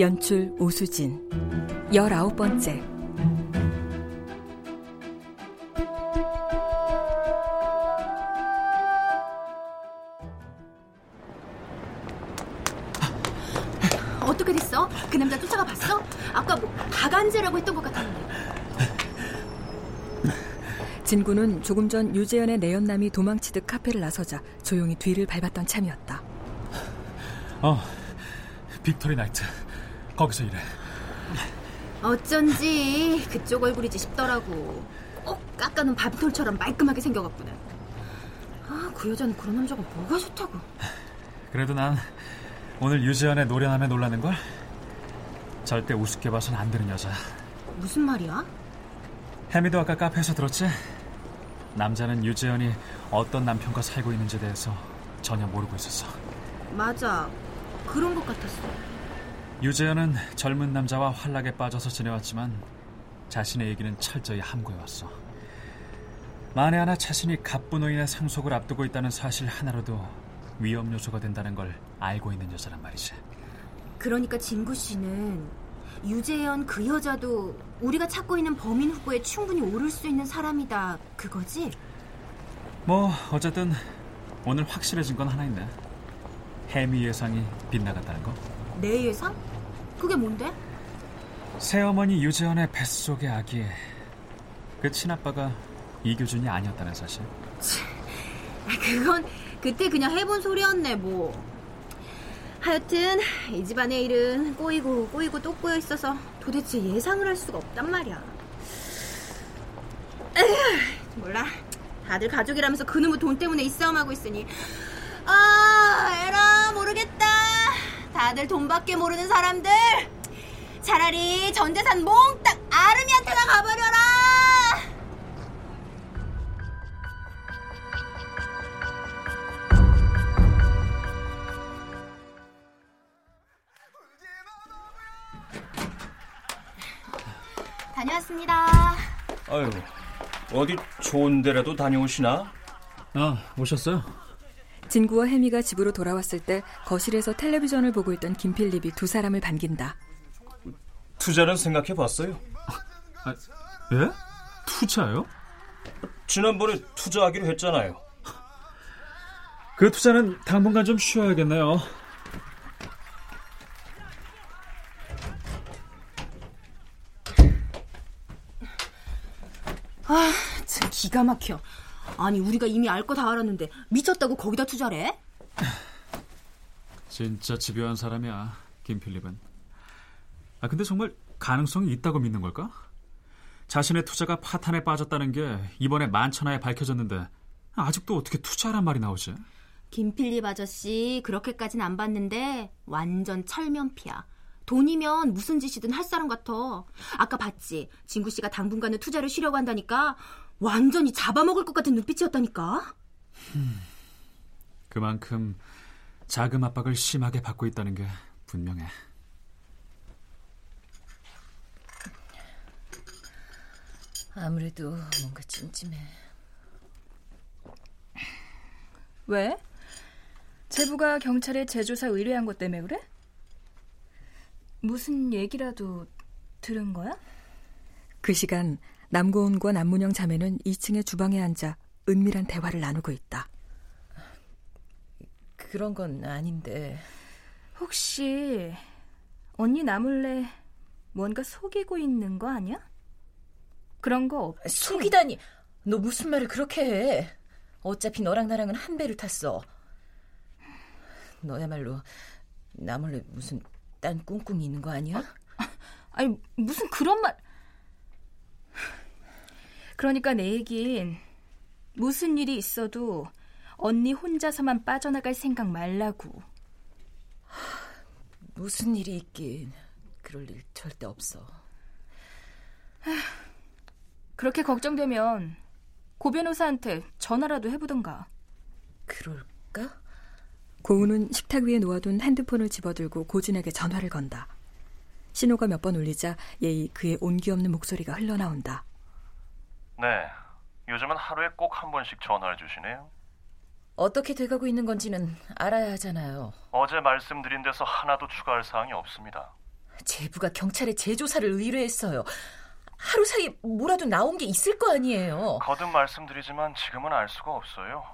연출 오수진 열아홉 번째 어떻게 됐어? 그 남자 쫓아가 봤어? 아까 뭐 가간제라고 했던 것 같았는데. 진구는 조금 전 유재현의 내연남이 도망치듯 카페를 나서자 조용히 뒤를 밟았던 참이었다. 어, 빅토리 나이트. 거기서 일해. 어쩐지 그쪽 얼굴이지 싶더라고. 꼭 깎아놓은 밥톨처럼 말끔하게 생겨갖고는. 아, 그 여자는 그런 남자가 뭐가 좋다고. 그래도 난 오늘 유지연의 노련함에 놀라는 걸 절대 우습게 봐선 안 되는 여자야. 무슨 말이야? 혜미도 아까 카페에서 들었지? 남자는 유재현이 어떤 남편과 살고 있는지에 대해서 전혀 모르고 있었어. 맞아. 그런 것 같았어. 유재현은 젊은 남자와 환락에 빠져서 지내왔지만 자신의 얘기는 철저히 함구해왔어. 만에 하나 자신이 갑부노인의 상속을 앞두고 있다는 사실 하나로도 위험 요소가 된다는 걸 알고 있는 여자란 말이지. 그러니까 진구 씨는 유재현 그 여자도 우리가 찾고 있는 범인 후보에 충분히 오를 수 있는 사람이다. 그거지? 뭐 어쨌든 오늘 확실해진 건 하나 있네. 해미 예상이 빗나갔다는 거. 내 예상? 그게 뭔데? 새어머니 유재현의 뱃속의 아기 그 친아빠가 이교준이 아니었다는 사실. 아, 그건 그때 그냥 해본 소리였네 뭐. 하여튼 이 집안의 일은 꼬이고 꼬이고 또 꼬여 있어서 도대체 예상을 할 수가 없단 말이야. 에휴, 몰라. 다들 가족이라면서 그놈의 돈 때문에 이 싸움하고 있으니 아 에라 모르겠다. 다들 돈밖에 모르는 사람들. 차라리 전 재산 몽땅 아름이한테나 가버려라. 다녀왔습니다. 아유, 어디 좋은 데라도 다녀오시나? 아 오셨어요? 진구와 혜미가 집으로 돌아왔을 때 거실에서 텔레비전을 보고 있던 김필립이 두 사람을 반긴다. 투자는 생각해 봤어요. 아, 예? 투자요? 지난번에 투자하기로 했잖아요. 그 투자는 당분간 좀 쉬어야겠네요. 아, 참 기가 막혀. 아니 우리가 이미 알 거 다 알았는데 미쳤다고 거기다 투자래? 진짜 집요한 사람이야, 김필립은. 아, 근데 정말 가능성이 있다고 믿는 걸까? 자신의 투자가 파탄에 빠졌다는 게 이번에 만천하에 밝혀졌는데 아직도 어떻게 투자란 말이 나오지? 김필립 아저씨 그렇게까진 안 봤는데 완전 철면피야. 돈이면 무슨 짓이든 할 사람 같아. 아까 봤지? 진구 씨가 당분간은 투자를 쉬려고 한다니까 완전히 잡아먹을 것 같은 눈빛이었다니까. 그만큼 자금 압박을 심하게 받고 있다는 게 분명해. 아무래도 뭔가 찜찜해. 왜? 제부가 경찰에 재조사 의뢰한 것 때문에 그래? 무슨 얘기라도 들은 거야? 그 시간 남고은과 남문영 자매는 2층의 주방에 앉아 은밀한 대화를 나누고 있다. 그런 건 아닌데. 혹시 언니 나 몰래 뭔가 속이고 있는 거 아니야? 그런 거 없지? 속이다니. 너 무슨 말을 그렇게 해? 어차피 너랑 나랑은 한 배를 탔어. 너야말로 나 몰래 무슨 딴 꿍꿍이 있는 거 아니야? 아니 무슨 그런 말 그러니까 내 얘긴 무슨 일이 있어도 언니 혼자서만 빠져나갈 생각 말라고 무슨 일이 있긴. 그럴 일 절대 없어. 그렇게 걱정되면 고 변호사한테 전화라도 해보던가 그럴까? 고은은 식탁 위에 놓아둔 핸드폰을 집어들고 고준에게 전화를 건다. 신호가 몇 번 울리자 예의 그의 온기 없는 목소리가 흘러나온다. 네, 요즘은 하루에 꼭 한 번씩 전화를 주시네요. 어떻게 돼가고 있는 건지는 알아야 하잖아요. 어제 말씀드린 데서 하나도 추가할 사항이 없습니다. 제부가 경찰에 재조사를 의뢰했어요. 하루 사이 뭐라도 나온 게 있을 거 아니에요. 거듭 말씀드리지만 지금은 알 수가 없어요.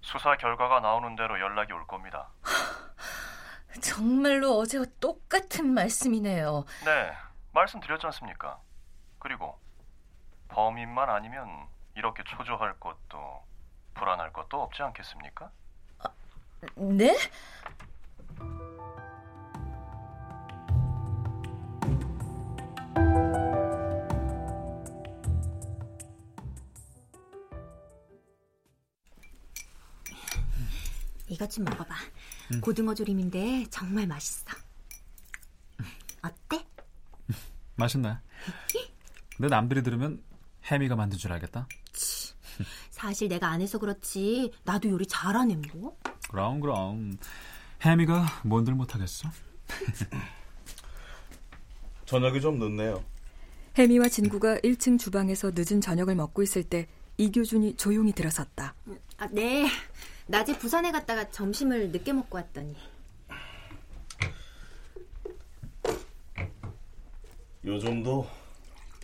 수사 결과가 나오는 대로 연락이 올 겁니다. 정말로 어제와 똑같은 말씀이네요. 네, 말씀드렸지 않습니까? 그리고 범인만 아니면 이렇게 초조할 것도 불안할 것도 없지 않겠습니까? 네? 이것 좀 먹어봐. 고등어 조림인데 정말 맛있어. 어때? 맛있네. 근데 남들이 들으면 해미가 만든 줄 알겠다. 사실 내가 안 해서 그렇지 나도 요리 잘하네 뭐. 그럼 그럼 해미가 뭔들 못하겠어? 저녁이 좀 늦네요. 혜미와 진구가 1층 주방에서 늦은 저녁을 먹고 있을 때 이교준이 조용히 들어섰다. 아, 네. 낮에 부산에 갔다가 점심을 늦게 먹고 왔더니. 요즘도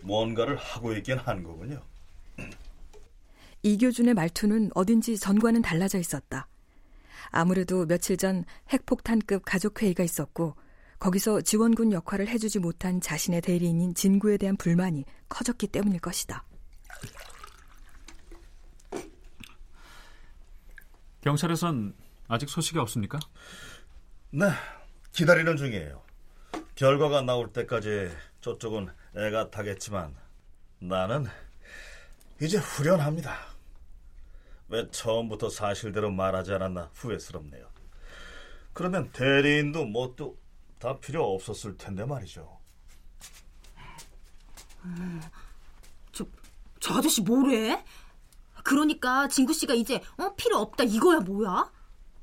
뭔가를 하고 있긴 한 거군요. 이교준의 말투는 어딘지 전과는 달라져 있었다. 아무래도 며칠 전 핵폭탄급 가족회의가 있었고 거기서 지원군 역할을 해주지 못한 자신의 대리인인 진구에 대한 불만이 커졌기 때문일 것이다. 경찰에선 아직 소식이 없습니까? 네, 기다리는 중이에요. 결과가 나올 때까지 저쪽은 애가 타겠지만 나는 이제 후련합니다. 왜 처음부터 사실대로 말하지 않았나 후회스럽네요. 그러면 대리인도 뭣도 다 필요 없었을 텐데 말이죠. 저, 저 아저씨 뭐래? 그러니까 진구 씨가 이제 어 필요 없다 이거야 뭐야?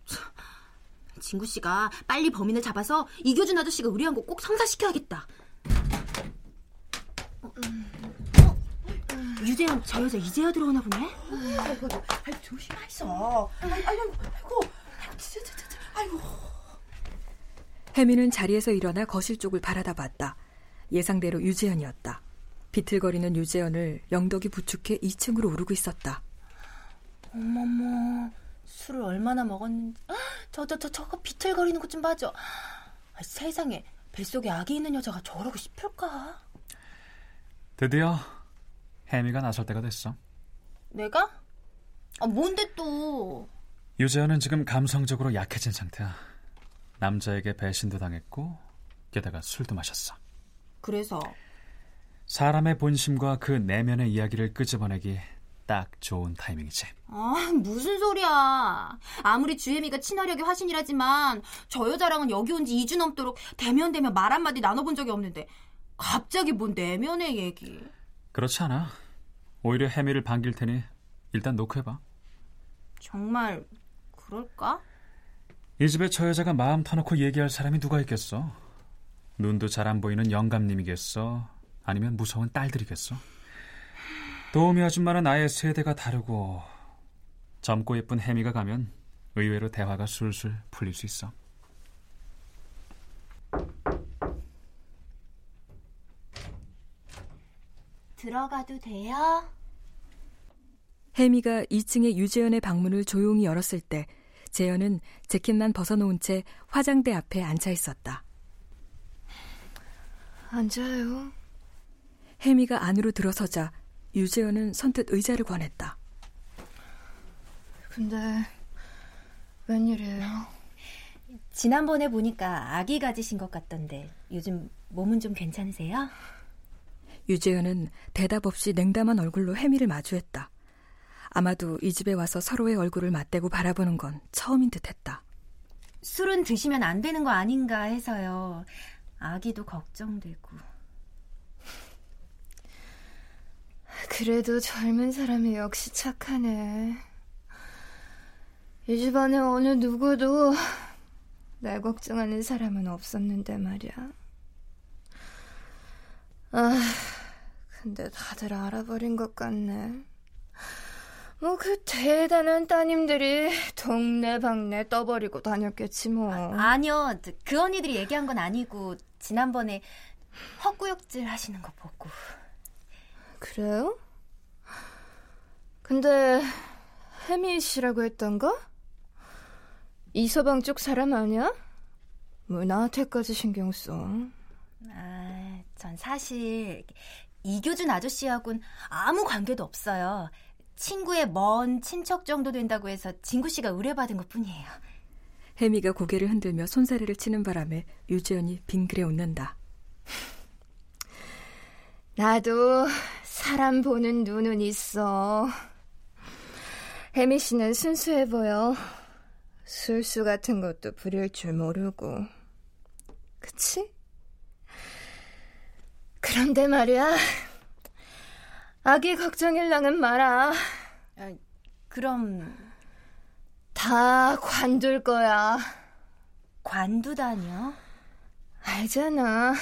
참, 진구 씨가 빨리 범인을 잡아서 이교준 아저씨가 의뢰한 거 꼭 성사시켜야겠다. 어, 음. 유재현 저 여자 이제야 들어오나 보네. 아이고, 조심하이소. 아이고, 아이고, 아이고, 진짜, 진짜, 진짜, 아이고. 혜미는 자리에서 일어나 거실 쪽을 바라다 봤다. 예상대로 유재현이었다. 비틀거리는 유재현을 영덕이 부축해 2층으로 오르고 있었다. 어머머, 술을 얼마나 먹었는지. 저, 저, 저, 저거 비틀거리는 것 좀 봐줘. 아, 세상에, 뱃속에 아기 있는 여자가 저러고 싶을까? 드디어 해미가 나설 때가 됐어. 내가? 아, 뭔데 또? 유재현은 지금 감성적으로 약해진 상태야. 남자에게 배신도 당했고 게다가 술도 마셨어. 그래서 사람의 본심과 그 내면의 이야기를 끄집어내기 딱 좋은 타이밍이지. 아, 무슨 소리야. 아무리 주혜미가 친화력이 화신이라지만 저 여자랑은 여기 온 지 2주 넘도록 대면대면 말 한마디 나눠본 적이 없는데 갑자기 뭔 내면의 얘기. 그렇지 않아. 오히려 해미를 반길 테니 일단 놓고 해봐. 정말 그럴까? 이 집에 저 여자가 마음 터놓고 얘기할 사람이 누가 있겠어? 눈도 잘 안 보이는 영감님이겠어? 아니면 무서운 딸들이겠어? 도우미 아줌마는 아예 세대가 다르고 젊고 예쁜 해미가 가면 의외로 대화가 술술 풀릴 수 있어. 들어가도 돼요? 혜미가 2층의 유재현의 방문을 조용히 열었을 때 재현은 재킷만 벗어놓은 채 화장대 앞에 앉아 있었다. 앉아요. 혜미가 안으로 들어서자 유재현은 선뜻 의자를 권했다. 근데 웬일이에요? 지난번에 보니까 아기 가지신 것 같던데 요즘 몸은 좀 괜찮으세요? 유재현은 대답 없이 냉담한 얼굴로 혜미를 마주했다. 아마도 이 집에 와서 서로의 얼굴을 맞대고 바라보는 건 처음인 듯했다. 술은 드시면 안 되는 거 아닌가 해서요. 아기도 걱정되고. 그래도 젊은 사람이 역시 착하네. 이 집안에 어느 누구도 날 걱정하는 사람은 없었는데 말이야. 아, 근데 다들 알아버린 것 같네. 뭐 그 대단한 따님들이 동네방네 떠버리고 다녔겠지 뭐. 아, 아니요, 그 언니들이 얘기한 건 아니고 지난번에 헛구역질 하시는 거 보고. 그래요? 근데 혜미 씨라고 했던가? 이서방 쪽 사람 아니야? 뭐 나한테까지 신경 써. 아, 전 사실 이교준 아저씨하고는 아무 관계도 없어요. 친구의 먼 친척 정도 된다고 해서 진구 씨가 의뢰받은 것 뿐이에요. 혜미가 고개를 흔들며 손사래를 치는 바람에 유재현이 빙그레 웃는다. 나도 사람 보는 눈은 있어. 혜미 씨는 순수해 보여. 술수 같은 것도 부릴 줄 모르고. 그치? 그런데 말이야. 아기 걱정일랑은 마라. 아, 그럼 다 관둘 거야. 관두다니요? 알잖아.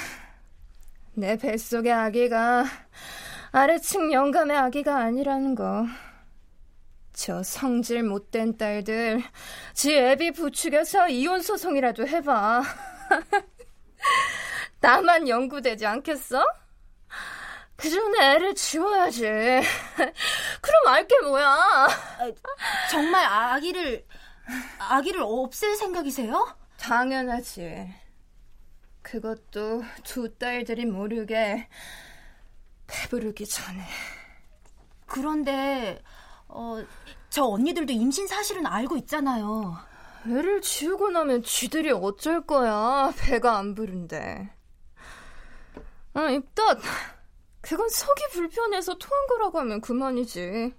내 뱃속의 아기가 아래층 영감의 아기가 아니라는 거. 저 성질 못된 딸들 지 애비 부추겨서 이혼 소송이라도 해봐. 나만 연구되지 않겠어? 그 전에 애를 지워야지. 그럼 알게 뭐야? 아, 정말 아기를 아기를 없앨 생각이세요? 당연하지. 그것도 두 딸들이 모르게 배부르기 전에. 그런데 어, 저 언니들도 임신 사실은 알고 있잖아요. 애를 지우고 나면 쥐들이 어쩔 거야. 배가 안 부른데. 아, 입덧. 그건 속이 불편해서 토한 거라고 하면 그만이지.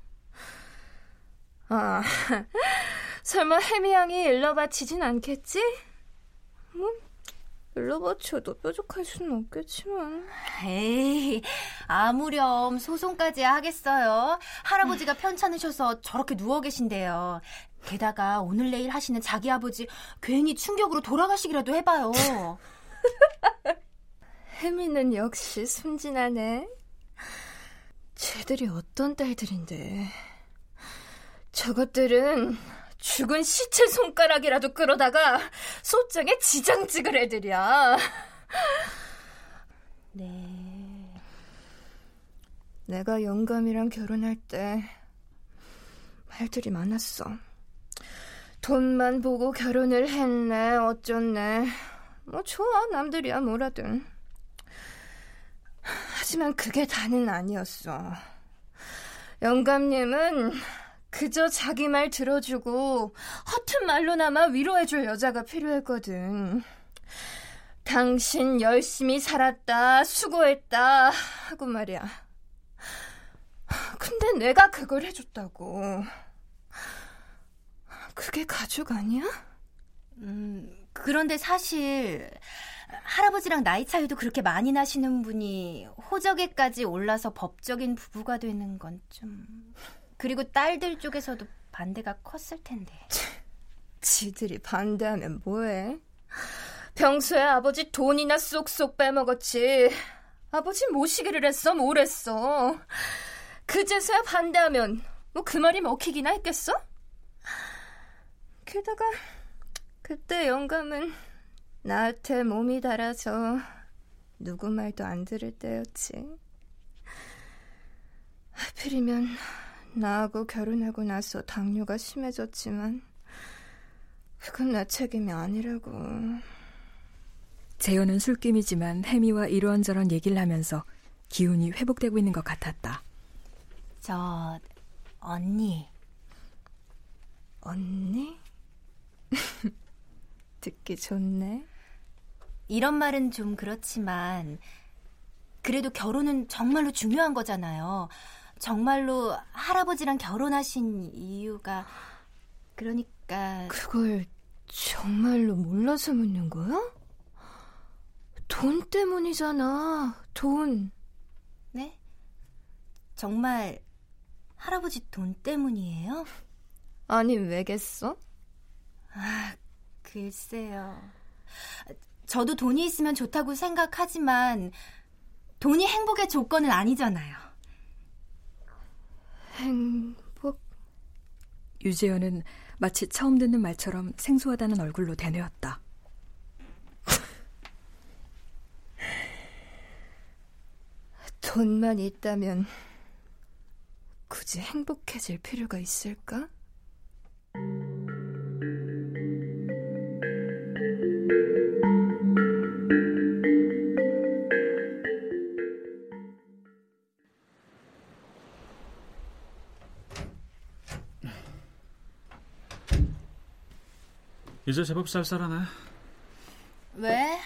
아, 설마 해미양이 일러 바치진 않겠지? 뭐, 일러 바쳐도 뾰족할 수는 없겠지만. 에이, 아무렴 소송까지 하겠어요. 할아버지가 편찮으셔서 저렇게 누워 계신데요. 게다가 오늘 내일 하시는 자기 아버지 괜히 충격으로 돌아가시기라도 해봐요. 혜미는 역시 순진하네. 쟤들이 어떤 딸들인데. 저것들은 죽은 시체 손가락이라도 끌어다가 소장에 지장 찍을 애들이야. 네. 내가 영감이랑 결혼할 때 말들이 많았어. 돈만 보고 결혼을 했네, 어쩌네. 뭐 좋아, 남들이야 뭐라든. 하지만 그게 다는 아니었어. 영감님은 그저 자기 말 들어주고 허튼 말로나마 위로해줄 여자가 필요했거든. 당신 열심히 살았다, 수고했다 하고 말이야. 근데 내가 그걸 해줬다고. 그게 가족 아니야? 음, 그런데 사실 할아버지랑 나이 차이도 그렇게 많이 나시는 분이 호적에까지 올라서 법적인 부부가 되는 건 좀... 그리고 딸들 쪽에서도 반대가 컸을 텐데. 지들이 반대하면 뭐해? 평소에 아버지 돈이나 쏙쏙 빼먹었지. 아버지 모시기를 했어, 뭘 했어. 그제서야 반대하면 뭐 그 말이 먹히기나 했겠어? 게다가 그때 영감은 나한테 몸이 달아서 누구 말도 안 들을 때였지. 하필이면 나하고 결혼하고 나서 당뇨가 심해졌지만 그건 내 책임이 아니라고. 재현은 술김이지만 혜미와 이런저런 얘기를 하면서 기운이 회복되고 있는 것 같았다. 저 언니. 언니? 듣기 좋네. 이런 말은 좀 그렇지만 그래도 결혼은 정말로 중요한 거잖아요. 정말로 할아버지랑 결혼하신 이유가 그러니까 그걸 정말로 몰라서 묻는 거야? 돈 때문이잖아. 돈. 네? 정말 할아버지 돈 때문이에요? 아니 왜겠어? 아, 글쎄요. 저도 돈이 있으면 좋다고 생각하지만 돈이 행복의 조건은 아니잖아요. 행복? 유재현은 마치 처음 듣는 말처럼 생소하다는 얼굴로 대뇌었다. 돈만 있다면 굳이 행복해질 필요가 있을까? 이제 제법 쌀쌀하네. 왜?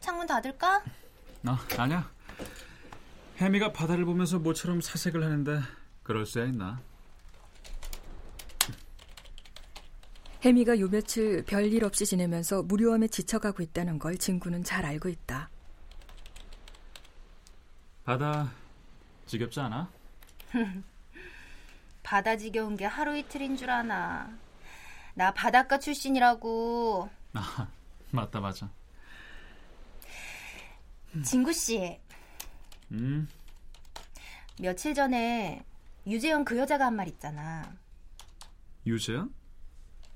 창문 닫을까? 아, 아니야. 혜미가 바다를 보면서 모처럼 사색을 하는데 그럴 수야 있나? 혜미가 요 며칠 별일 없이 지내면서 무료함에 지쳐가고 있다는 걸 진구는 잘 알고 있다. 바다 지겹지 않아? 바다 지겨운 게 하루 이틀인 줄 아나. 나 바닷가 출신이라고. 아, 맞다 맞아. 진구 씨. 음. 며칠 전에 유재현 그 여자가 한 말 있잖아. 유재현?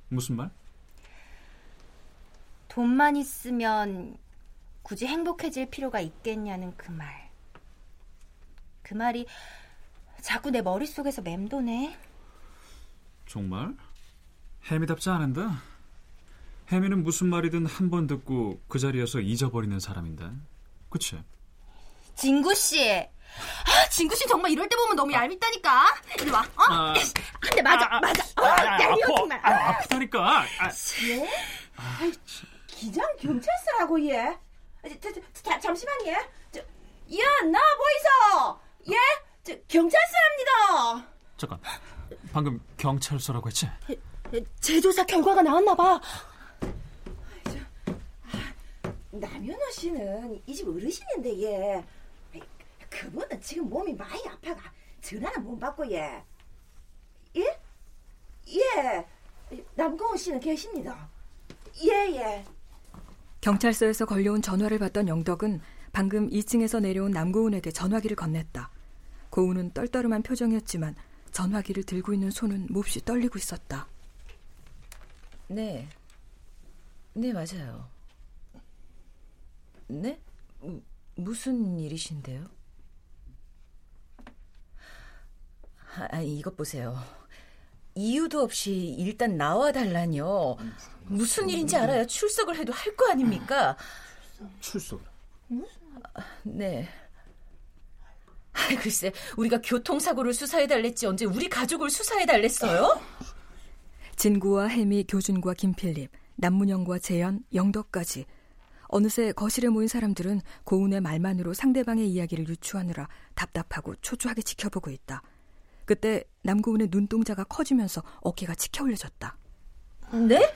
무슨 말? 돈만 있으면 굳이 행복해질 필요가 있겠냐는 그 말. 그 말이 자꾸 내 머릿속에서 맴도네. 정말? 혜미답지 않은데? 혜미는 무슨 말이든 한 번 듣고 그 자리에서 잊어버리는 사람인데. 그치? 진구 씨. 아, 진구 씨 정말 이럴 때 보면 너무 얄밉다니까. 이리 와. 어? 아. 한대 맞아, 맞아. 어, 얄미워 정말. 아, 아프다니까. 아, 예? 아이, 기장 경찰서라고 얘. 저, 저, 저, 잠시만 얘. 저, 야, 나 보이소. 예? 저, 경찰서랍니다. 잠깐. 방금 경찰서라고 했지? 재조사 결과가 나왔나 봐. 남현호 씨는 이 집 어르신인데 얘. 그분은 지금 몸이 많이 아파가 전화는 못 받고 얘. 예? 예. 남고은 씨는 계십니다. 예, 예. 경찰서에서 걸려온 전화를 받던 영덕은 방금 2층에서 내려온 남고은에게 전화기를 건넸다. 고은은 떨떠름한 표정이었지만 전화기를 들고 있는 손은 몹시 떨리고 있었다. 네. 네, 맞아요. 네? 무, 무슨 일이신데요? 아, 이것 보세요. 이유도 없이 일단 나와달라뇨. 무슨 일인지 알아야 출석을 해도 할 거 아닙니까? 출석? 네. 아, 글쎄, 우리가 교통사고를 수사해달랬지 언제 우리 가족을 수사해달랬어요? 진구와 혜미, 교준과 김필립, 남문영과 재현, 영덕까지 어느새 거실에 모인 사람들은 고운의 말만으로 상대방의 이야기를 유추하느라 답답하고 초조하게 지켜보고 있다. 그때 남고운의 눈동자가 커지면서 어깨가 치켜 올려졌다. 네?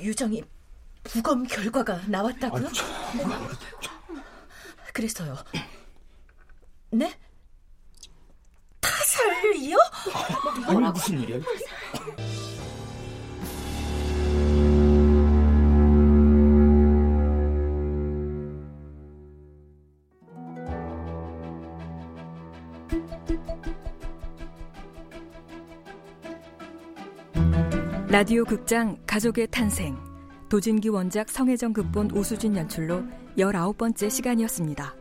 유정이 부검 결과가 나왔다고요? 그래서요. 네? 타살이요? 아니 무슨 일이야? 라디오 극장 가족의 탄생 도진기 원작 성혜정 극본 오수진 연출로 19번째 시간이었습니다.